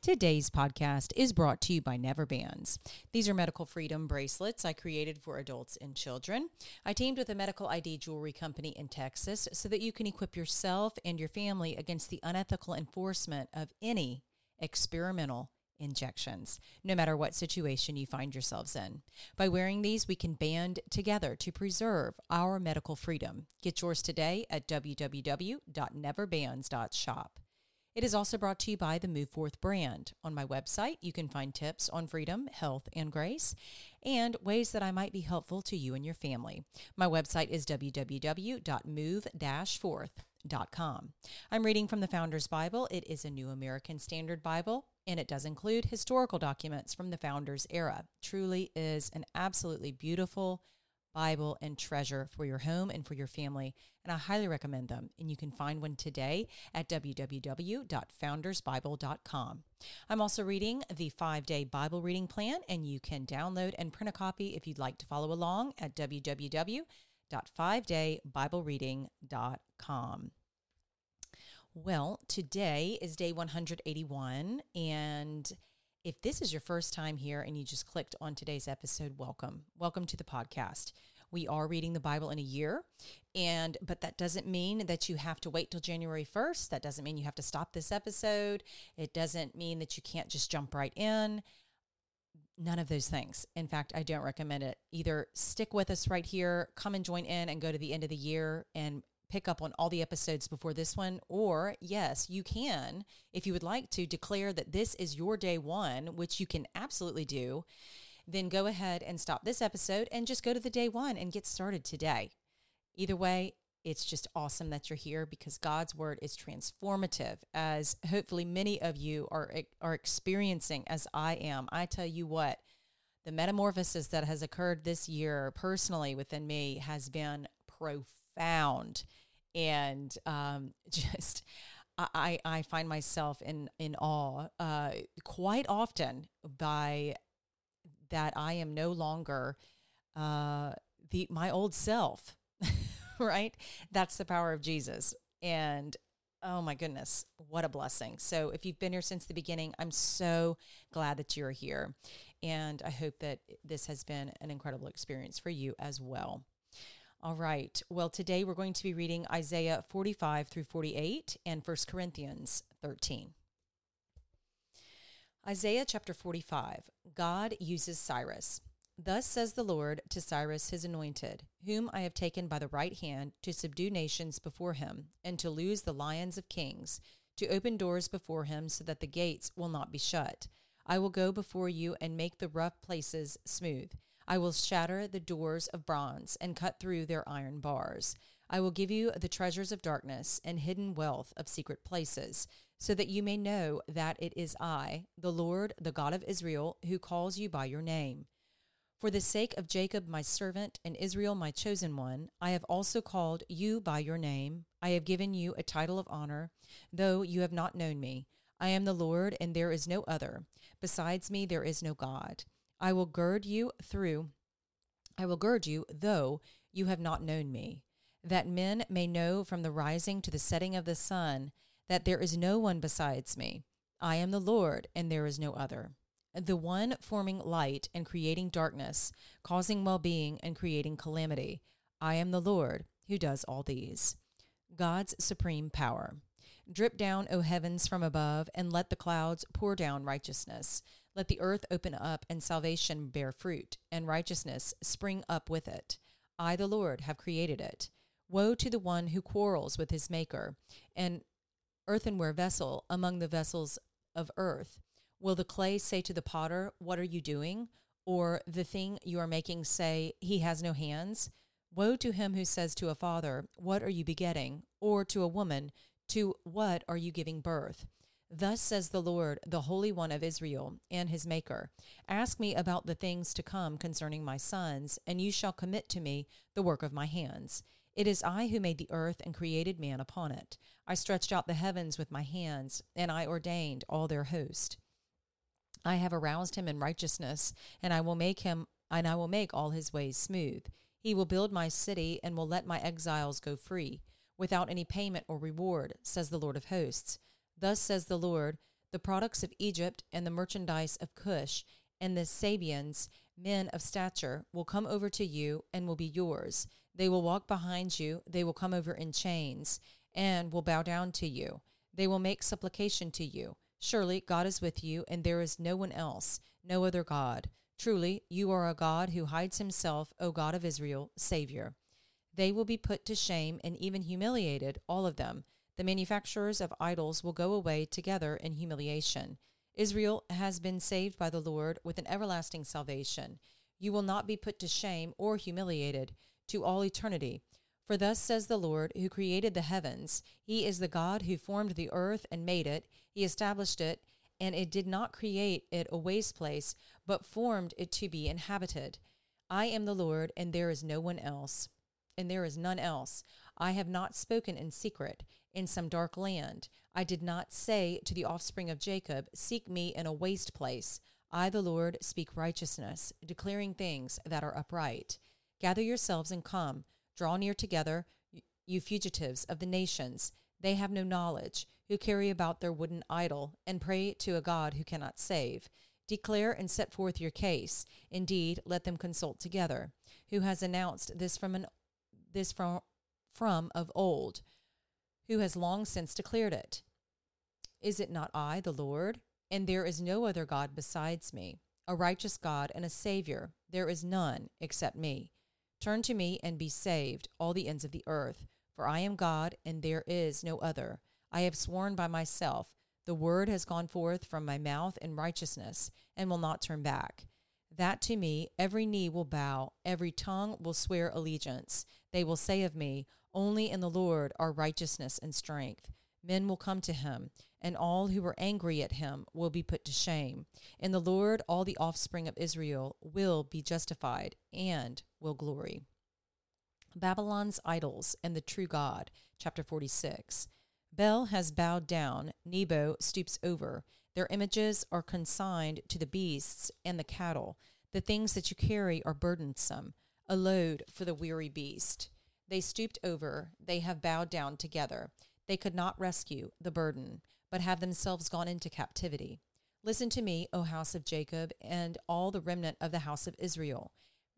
Today's podcast is brought to you by Never Bands. These are medical freedom bracelets I created for adults and children. I teamed with a medical ID jewelry company in Texas so that you can equip yourself and your family against the unethical enforcement of any experimental injections, no matter what situation you find yourselves in. By wearing these, we can band together to preserve our medical freedom. Get yours today at www.neverbands.shop. It is also brought to you by the Move Forth brand. On my website, you can find tips on freedom, health, and grace, and ways that I might be helpful to you and your family. My website is www.move-forth.com. I'm reading from the Founders Bible. It is a New American Standard Bible, and it does include historical documents from the Founders era. Truly is an absolutely beautiful Bible, and treasure for your home and for your family. And I highly recommend them. And you can find one today at www.foundersbible.com. I'm also reading the five day Bible reading plan, and you can download and print a copy if you'd like to follow along at www.5daybiblereading.com. Well, today is day 181, and if this is your first time here and you just clicked on today's episode, welcome. Welcome to the podcast. We are reading the Bible in a year, and but that doesn't mean that you have to wait till January 1st. That doesn't mean you have to stop this episode. It doesn't mean that you can't just jump right in. None of those things. In fact, I don't recommend it. Either stick with us right here, come and join in and go to the end of the year and pick up on all the episodes before this one, or yes, you can, if you would like to, declare that this is your day one, which you can absolutely do. Then go ahead and stop this episode and just go to the day one and get started today. Either way, it's just awesome that you're here because God's word is transformative, as hopefully many of you are are experiencing, as I am. I tell you what, the metamorphosis that has occurred this year personally within me has been profound and um, just I, I find myself in in awe uh, quite often by that I am no longer uh, the my old self, right? That's the power of Jesus, and oh my goodness, what a blessing! So if you've been here since the beginning, I'm so glad that you're here, and I hope that this has been an incredible experience for you as well. All right. Well, today we're going to be reading Isaiah 45 through 48 and 1 Corinthians 13. Isaiah chapter 45 God uses Cyrus. Thus says the Lord to Cyrus his anointed, whom I have taken by the right hand to subdue nations before him, and to loose the lions of kings, to open doors before him so that the gates will not be shut. I will go before you and make the rough places smooth I will shatter the doors of bronze and cut through their iron bars. I will give you the treasures of darkness and hidden wealth of secret places, so that you may know that it is I, the Lord, the God of Israel, who calls you by your name. For the sake of Jacob, my servant, and Israel, my chosen one, I have also called you by your name. I have given you a title of honor, though you have not known me. I am the Lord, and there is no other. Besides me, there is no God. I will gird you through, I will gird you, though you have not known me, that men may know from the rising to the setting of the sun that there is no one besides me. I am the Lord, and there is no other. The one forming light and creating darkness, causing well being and creating calamity. I am the Lord who does all these. God's supreme power. Drip down, O heavens, from above, and let the clouds pour down righteousness. Let the earth open up and salvation bear fruit, and righteousness spring up with it. I, the Lord, have created it. Woe to the one who quarrels with his maker, an earthenware vessel among the vessels of earth. Will the clay say to the potter, What are you doing? Or the thing you are making say, He has no hands? Woe to him who says to a father, What are you begetting? Or to a woman, To what are you giving birth? Thus says the Lord, the Holy One of Israel, and his Maker Ask me about the things to come concerning my sons, and you shall commit to me the work of my hands. It is I who made the earth and created man upon it. I stretched out the heavens with my hands, and I ordained all their host. I have aroused him in righteousness, and I will make him and I will make all his ways smooth. He will build my city and will let my exiles go free, without any payment or reward, says the Lord of hosts. Thus says the Lord, the products of Egypt and the merchandise of Cush and the Sabeans, men of stature, will come over to you and will be yours. They will walk behind you, they will come over in chains, and will bow down to you. They will make supplication to you. Surely God is with you, and there is no one else, no other God. Truly, you are a God who hides himself, O God of Israel, Savior. They will be put to shame and even humiliated, all of them. The manufacturers of idols will go away together in humiliation. Israel has been saved by the Lord with an everlasting salvation. You will not be put to shame or humiliated to all eternity. For thus says the Lord, who created the heavens He is the God who formed the earth and made it, He established it, and it did not create it a waste place, but formed it to be inhabited. I am the Lord, and there is no one else, and there is none else. I have not spoken in secret in some dark land. I did not say to the offspring of Jacob, Seek me in a waste place. I, the Lord, speak righteousness, declaring things that are upright. Gather yourselves and come. Draw near together, you fugitives of the nations. They have no knowledge, who carry about their wooden idol, and pray to a God who cannot save. Declare and set forth your case. Indeed, let them consult together. Who has announced this from an this from from of old? Who has long since declared it? Is it not I, the Lord? And there is no other God besides me, a righteous God and a Savior. There is none except me. Turn to me and be saved, all the ends of the earth, for I am God and there is no other. I have sworn by myself, the word has gone forth from my mouth in righteousness, and will not turn back. That to me every knee will bow, every tongue will swear allegiance. They will say of me, Only in the Lord are righteousness and strength. Men will come to him, and all who were angry at him will be put to shame. In the Lord, all the offspring of Israel will be justified and will glory. Babylon's idols and the true God, chapter 46. Bel has bowed down, Nebo stoops over. Their images are consigned to the beasts and the cattle. The things that you carry are burdensome, a load for the weary beast. They stooped over, they have bowed down together. They could not rescue the burden, but have themselves gone into captivity. Listen to me, O house of Jacob, and all the remnant of the house of Israel.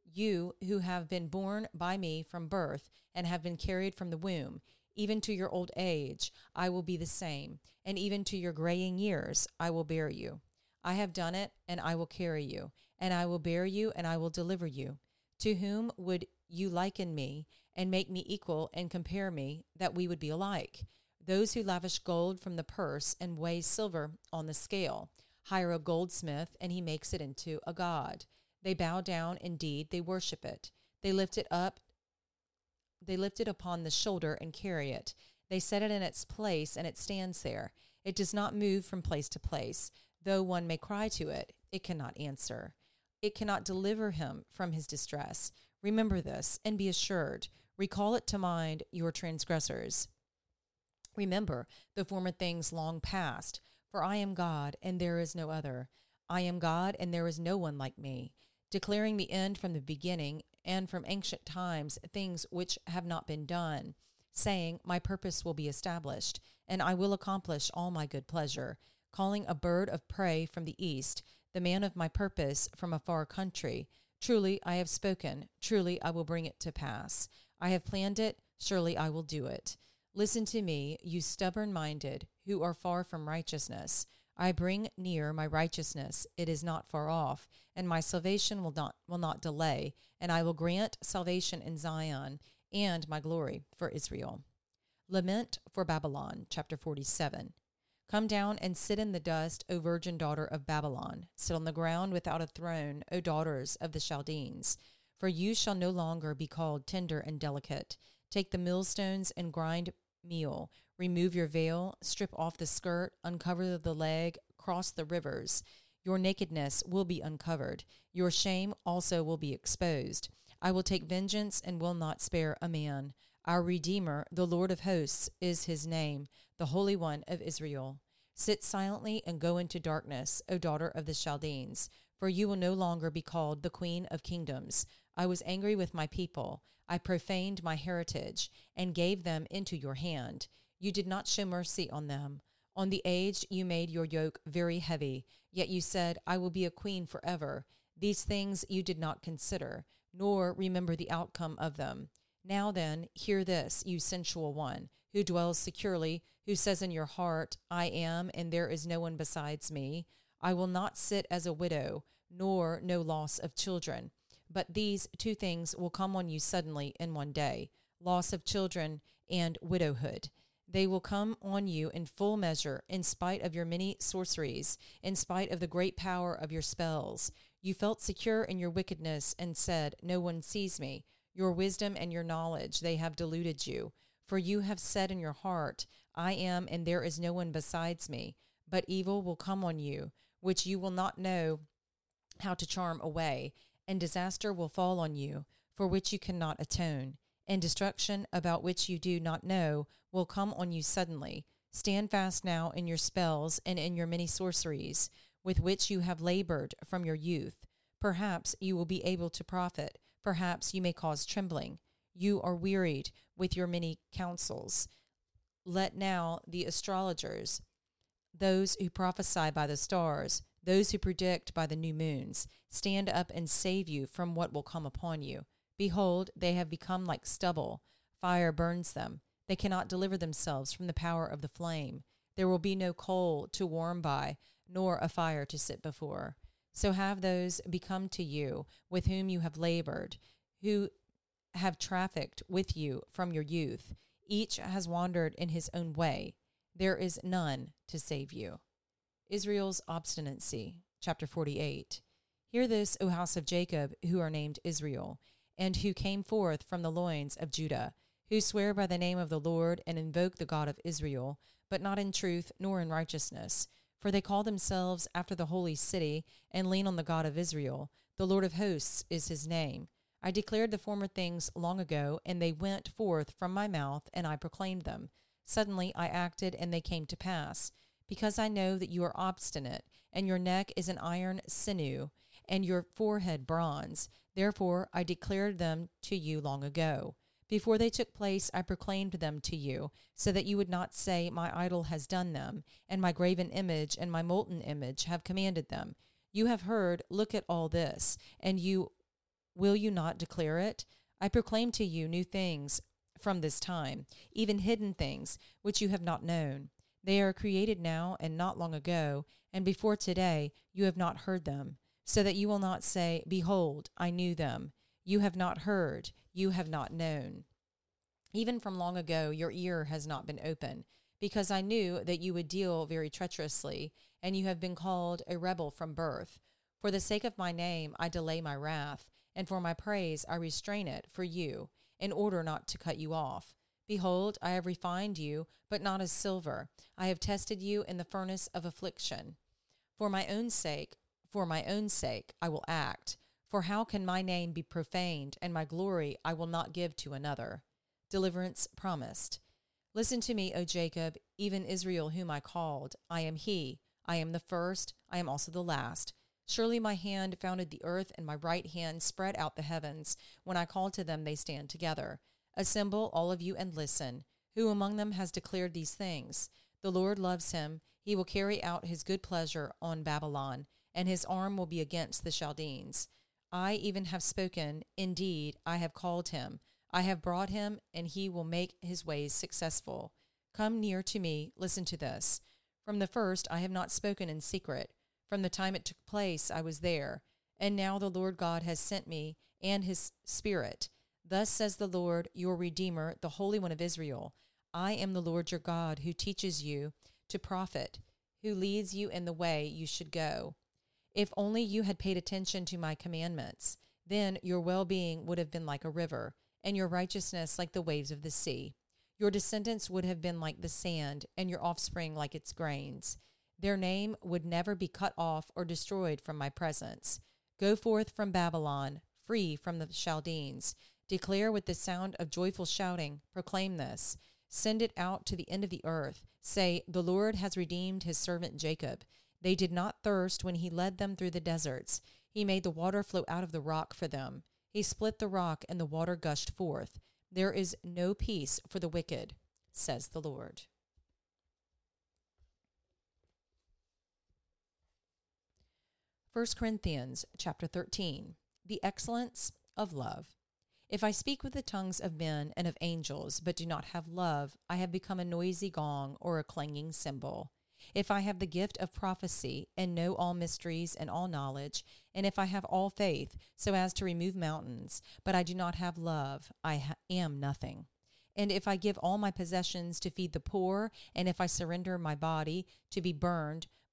You who have been born by me from birth and have been carried from the womb, even to your old age, I will be the same, and even to your graying years, I will bear you. I have done it, and I will carry you, and I will bear you, and I will deliver you. To whom would you liken me, and make me equal, and compare me, that we would be alike? Those who lavish gold from the purse and weigh silver on the scale hire a goldsmith, and he makes it into a god. They bow down, indeed, they worship it. They lift it up, they lift it upon the shoulder and carry it. They set it in its place, and it stands there. It does not move from place to place. Though one may cry to it, it cannot answer. It cannot deliver him from his distress. Remember this, and be assured. Recall it to mind your transgressors. Remember the former things long past, for I am God, and there is no other. I am God, and there is no one like me, declaring the end from the beginning, and from ancient times things which have not been done, saying, My purpose will be established, and I will accomplish all my good pleasure, calling a bird of prey from the east, the man of my purpose from a far country. Truly I have spoken, truly I will bring it to pass. I have planned it, surely I will do it. Listen to me, you stubborn minded, who are far from righteousness. I bring near my righteousness, it is not far off, and my salvation will not will not delay, and I will grant salvation in Zion and my glory for Israel. Lament for Babylon, chapter 47. Come down and sit in the dust, O virgin daughter of Babylon. Sit on the ground without a throne, O daughters of the Chaldeans. For you shall no longer be called tender and delicate. Take the millstones and grind meal. Remove your veil, strip off the skirt, uncover the leg, cross the rivers. Your nakedness will be uncovered. Your shame also will be exposed. I will take vengeance and will not spare a man. Our Redeemer, the Lord of hosts, is his name, the Holy One of Israel. Sit silently and go into darkness, O daughter of the Chaldeans, for you will no longer be called the Queen of Kingdoms. I was angry with my people. I profaned my heritage and gave them into your hand. You did not show mercy on them. On the aged you made your yoke very heavy, yet you said, I will be a queen forever. These things you did not consider, nor remember the outcome of them. Now then, hear this, you sensual one, who dwells securely, who says in your heart, I am, and there is know one besides me. I will not sit as a widow, nor no loss of children. But these two things will come on you suddenly in one day loss of children and widowhood. They will come on you in full measure, in spite of your many sorceries, in spite of the great power of your spells. You felt secure in your wickedness and said, No one sees me. Your wisdom and your knowledge, they have deluded you. For you have said in your heart, I am, and there is no one besides me. But evil will come on you, which you will not know how to charm away, and disaster will fall on you, for which you cannot atone, and destruction about which you do not know will come on you suddenly. Stand fast now in your spells and in your many sorceries, with which you have labored from your youth. Perhaps you will be able to profit Perhaps you may cause trembling. You are wearied with your many counsels. Let now the astrologers, those who prophesy by the stars, those who predict by the new moons, stand up and save you from what will come upon you. Behold, they have become like stubble. Fire burns them. They cannot deliver themselves from the power of the flame. There will be no coal to warm by, nor a fire to sit before. So have those become to you with whom you have labored, who have trafficked with you from your youth. Each has wandered in his own way. There is none to save you. Israel's obstinacy, chapter 48. Hear this, O house of Jacob, who are named Israel, and who came forth from the loins of Judah, who swear by the name of the Lord and invoke the God of Israel, but not in truth nor in righteousness for they call themselves after the holy city and lean on the God of Israel. The Lord of hosts is his name. I declared the former things long ago, and they went forth from my mouth, and I proclaimed them. Suddenly I acted, and they came to pass. Because I know that you are obstinate, and your neck is an iron sinew, and your forehead bronze. Therefore I declared them to you long ago. Before they took place, I proclaimed them to you, so that you would not say, My idol has done them, and my graven image and my molten image have commanded them. You have heard, look at all this, and you will you not declare it? I proclaim to you new things from this time, even hidden things which you have not known. They are created now and not long ago, and before today you have not heard them, so that you will not say, Behold, I knew them. You have not heard, you have not known. Even from long ago, your ear has not been open, because I knew that you would deal very treacherously, and you have been called a rebel from birth. For the sake of my name, I delay my wrath, and for my praise, I restrain it for you, in order not to cut you off. Behold, I have refined you, but not as silver. I have tested you in the furnace of affliction. For my own sake, for my own sake, I will act. For how can my name be profaned, and my glory I will not give to another? Deliverance promised. Listen to me, O Jacob, even Israel, whom I called. I am he. I am the first. I am also the last. Surely my hand founded the earth, and my right hand spread out the heavens. When I call to them, they stand together. Assemble, all of you, and listen. Who among them has declared these things? The Lord loves him. He will carry out his good pleasure on Babylon, and his arm will be against the Chaldeans. I even have spoken, indeed, I have called him. I have brought him, and he will make his ways successful. Come near to me, listen to this. From the first I have not spoken in secret. From the time it took place, I was there. And now the Lord God has sent me and his Spirit. Thus says the Lord, your Redeemer, the Holy One of Israel I am the Lord your God, who teaches you to profit, who leads you in the way you should go. If only you had paid attention to my commandments, then your well being would have been like a river, and your righteousness like the waves of the sea. Your descendants would have been like the sand, and your offspring like its grains. Their name would never be cut off or destroyed from my presence. Go forth from Babylon, free from the Chaldeans. Declare with the sound of joyful shouting. Proclaim this. Send it out to the end of the earth. Say, The Lord has redeemed his servant Jacob. They did not thirst when he led them through the deserts. He made the water flow out of the rock for them. He split the rock, and the water gushed forth. There is no peace for the wicked, says the Lord. First Corinthians chapter 13 The excellence of love. If I speak with the tongues of men and of angels, but do not have love, I have become a noisy gong or a clanging cymbal. If I have the gift of prophecy and know all mysteries and all knowledge, and if I have all faith so as to remove mountains, but I do not have love, I ha- am nothing. And if I give all my possessions to feed the poor, and if I surrender my body to be burned,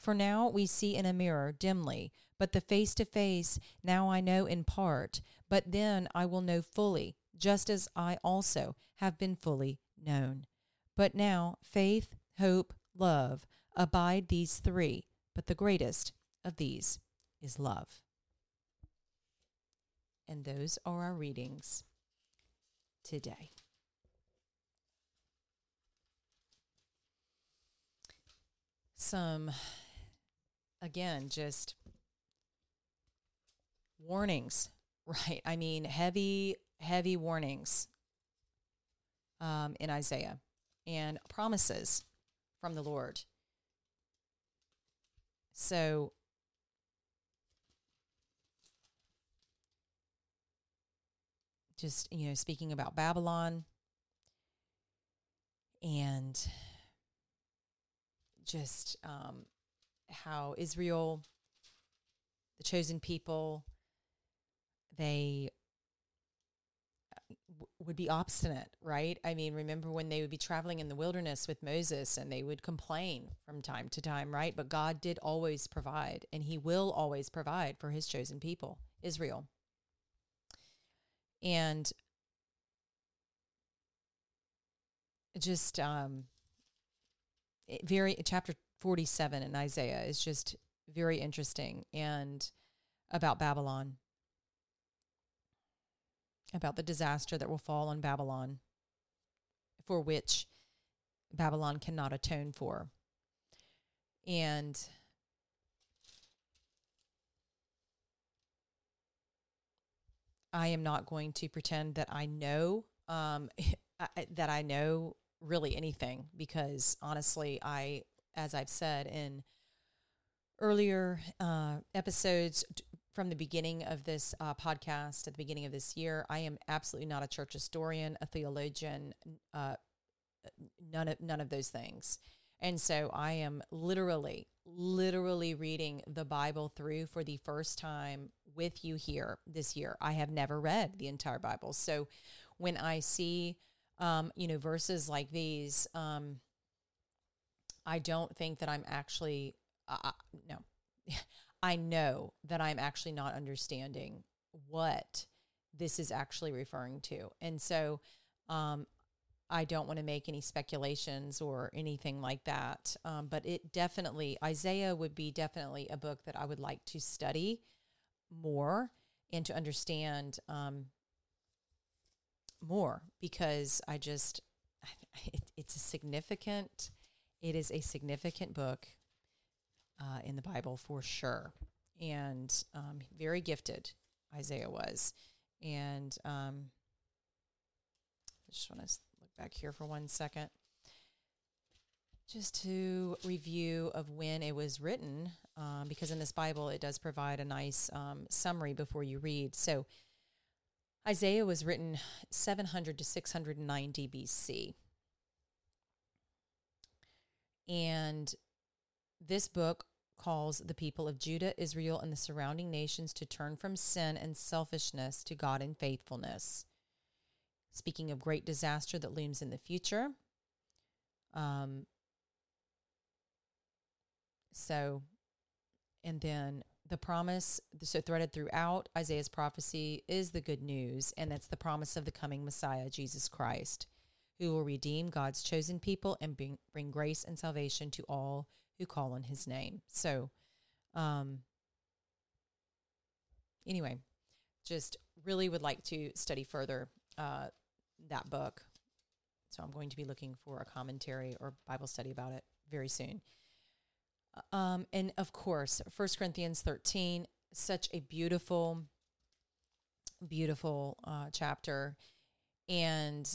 For now we see in a mirror dimly, but the face to face now I know in part, but then I will know fully, just as I also have been fully known. But now faith, hope, love abide these three, but the greatest of these is love. And those are our readings today. Some, again, just warnings, right? I mean, heavy, heavy warnings um, in Isaiah and promises from the Lord. So, just, you know, speaking about Babylon and just um, how Israel, the chosen people, they would be obstinate, right? I mean, remember when they would be traveling in the wilderness with Moses and they would complain from time to time, right? But God did always provide, and He will always provide for His chosen people, Israel. And just um, very, chapter 47 in Isaiah is just very interesting and about Babylon about the disaster that will fall on Babylon, for which Babylon cannot atone for. And I am not going to pretend that I know um, that I know really anything because honestly, I, as I've said in earlier uh, episodes, from the beginning of this uh, podcast at the beginning of this year, I am absolutely not a church historian, a theologian, uh, none of none of those things. And so I am literally, literally reading the Bible through for the first time with you here this year. I have never read the entire Bible, so when I see, um, you know, verses like these, um, I don't think that I'm actually uh, no. I know that I'm actually not understanding what this is actually referring to. And so um, I don't want to make any speculations or anything like that. Um, but it definitely, Isaiah would be definitely a book that I would like to study more and to understand um, more because I just, it, it's a significant, it is a significant book uh, in the Bible for sure. And um, very gifted, Isaiah was. And um, I just want to look back here for one second. just to review of when it was written, um, because in this Bible it does provide a nice um, summary before you read. So Isaiah was written 700 to 690 BC. And this book calls the people of Judah, Israel, and the surrounding nations to turn from sin and selfishness to God and faithfulness. Speaking of great disaster that looms in the future. Um, so, and then the promise, so threaded throughout Isaiah's prophecy, is the good news, and that's the promise of the coming Messiah, Jesus Christ, who will redeem God's chosen people and bring, bring grace and salvation to all who call on his name. So, um, anyway, just really would like to study further uh, that book. So I'm going to be looking for a commentary or Bible study about it very soon. Um, and of course, First Corinthians 13, such a beautiful, beautiful uh, chapter. And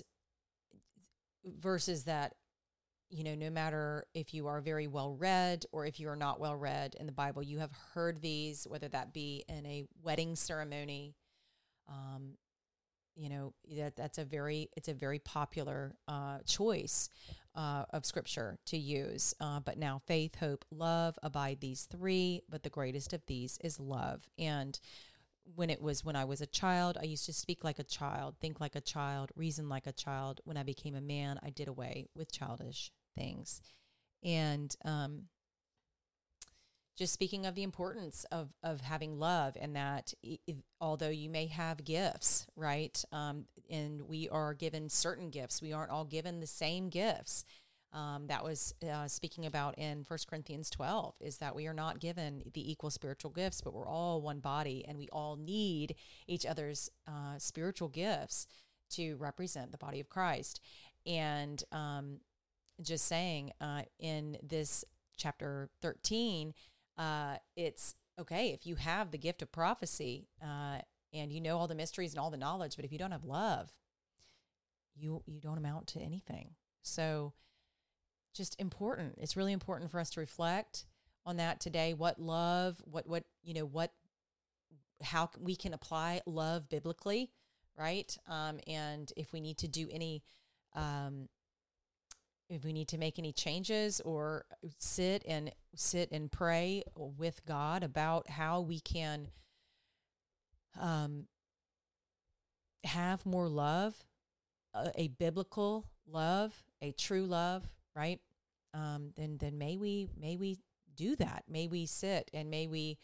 verses that, you know, no matter if you are very well read or if you are not well read in the Bible, you have heard these, whether that be in a wedding ceremony, um, you know that that's a very it's a very popular uh, choice uh, of scripture to use. Uh, but now faith hope love abide these three but the greatest of these is love. And when it was when i was a child i used to speak like a child think like a child reason like a child. When i became a man i did away with childish things. And um, just speaking of the importance of of having love and that if, although you may have gifts right um, and we are given certain gifts we aren't all given the same gifts um, that was uh, speaking about in First corinthians 12 is that we are not given the equal spiritual gifts but we're all one body and we all need each other's uh, spiritual gifts to represent the body of christ and um, just saying uh, in this chapter 13 uh, it's okay if you have the gift of prophecy uh, and you know all the mysteries and all the knowledge, but if you don't have love, you you don't amount to anything. So, just important. It's really important for us to reflect on that today. What love? What what you know? What how we can apply love biblically, right? Um, and if we need to do any um, if we need to make any changes or sit and sit and pray with God about how we can um, have more love, a, a, biblical love, a true love, right? Um, then then may we may we do that. May we sit and may we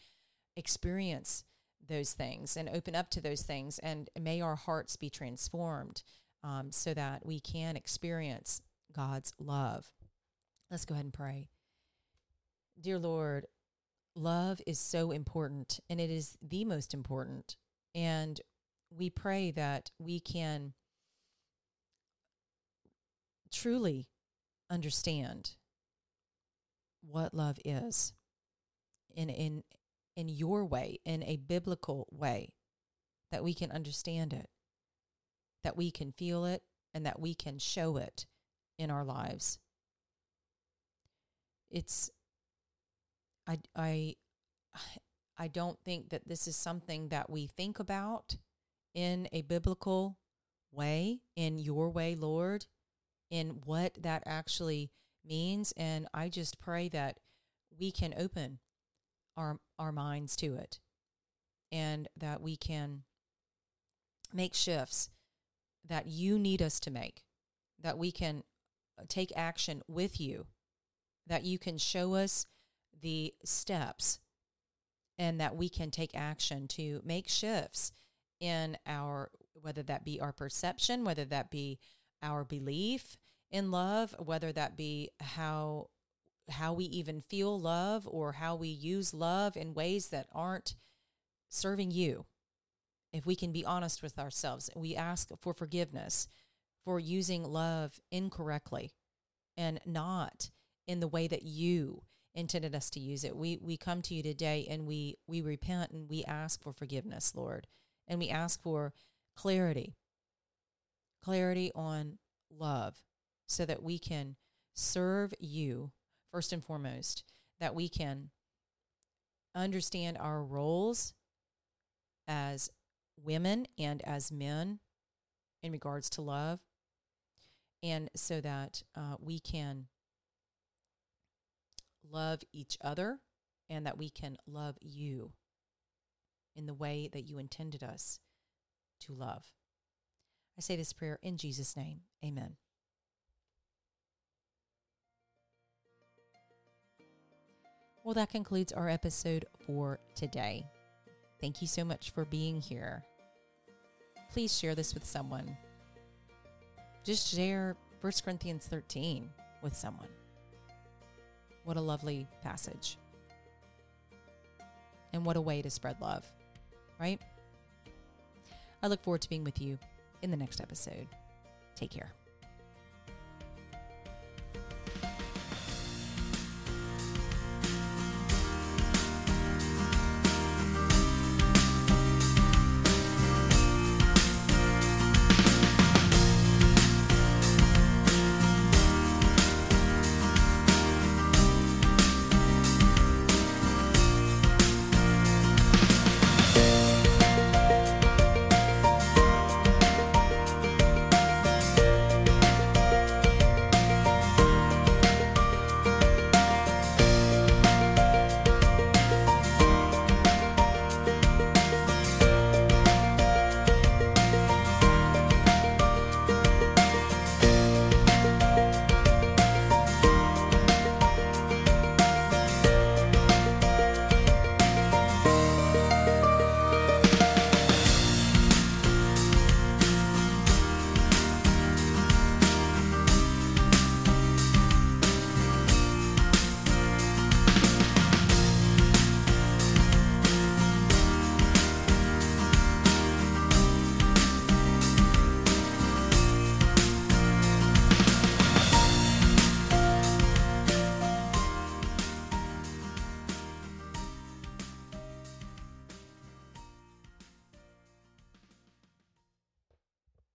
experience those things and open up to those things, and may our hearts be transformed um, so that we can experience God's love. Let's go ahead and pray. Dear Lord, love is so important and it is the most important. And we pray that we can truly understand what love is in in in your way in a biblical way that we can understand it that we can feel it and that we can show it in our lives. It's I I I don't think that this is something that we think about in a biblical way, in your way, Lord, in what that actually means and I just pray that we can open our our minds to it and that we can make shifts that you need us to make that we can uh, take action with you, that you can show us the steps and that we can take action to make shifts in our, whether that be our perception, whether that be our belief in love, whether that be how how we even feel love or how we use love in ways that aren't serving you. If we can be honest with ourselves, we ask for forgiveness for using love incorrectly and not in the way that you intended us to use it. We we come to you today and we we repent and we ask for forgiveness, Lord. And we ask for clarity. Clarity on love so that we can serve you first and foremost, that we can understand our roles as women and as men in regards to love, and so that uh, we can love each other and that we can love you in the way that you intended us to love. I say this prayer in Jesus' name. Amen. Well, that concludes our episode for today. Thank you so much for being here. Please share this with someone. Just share 1 Corinthians 13 with someone. What a lovely passage. And what a way to spread love, right? I look forward to being with you in the next episode. Take care.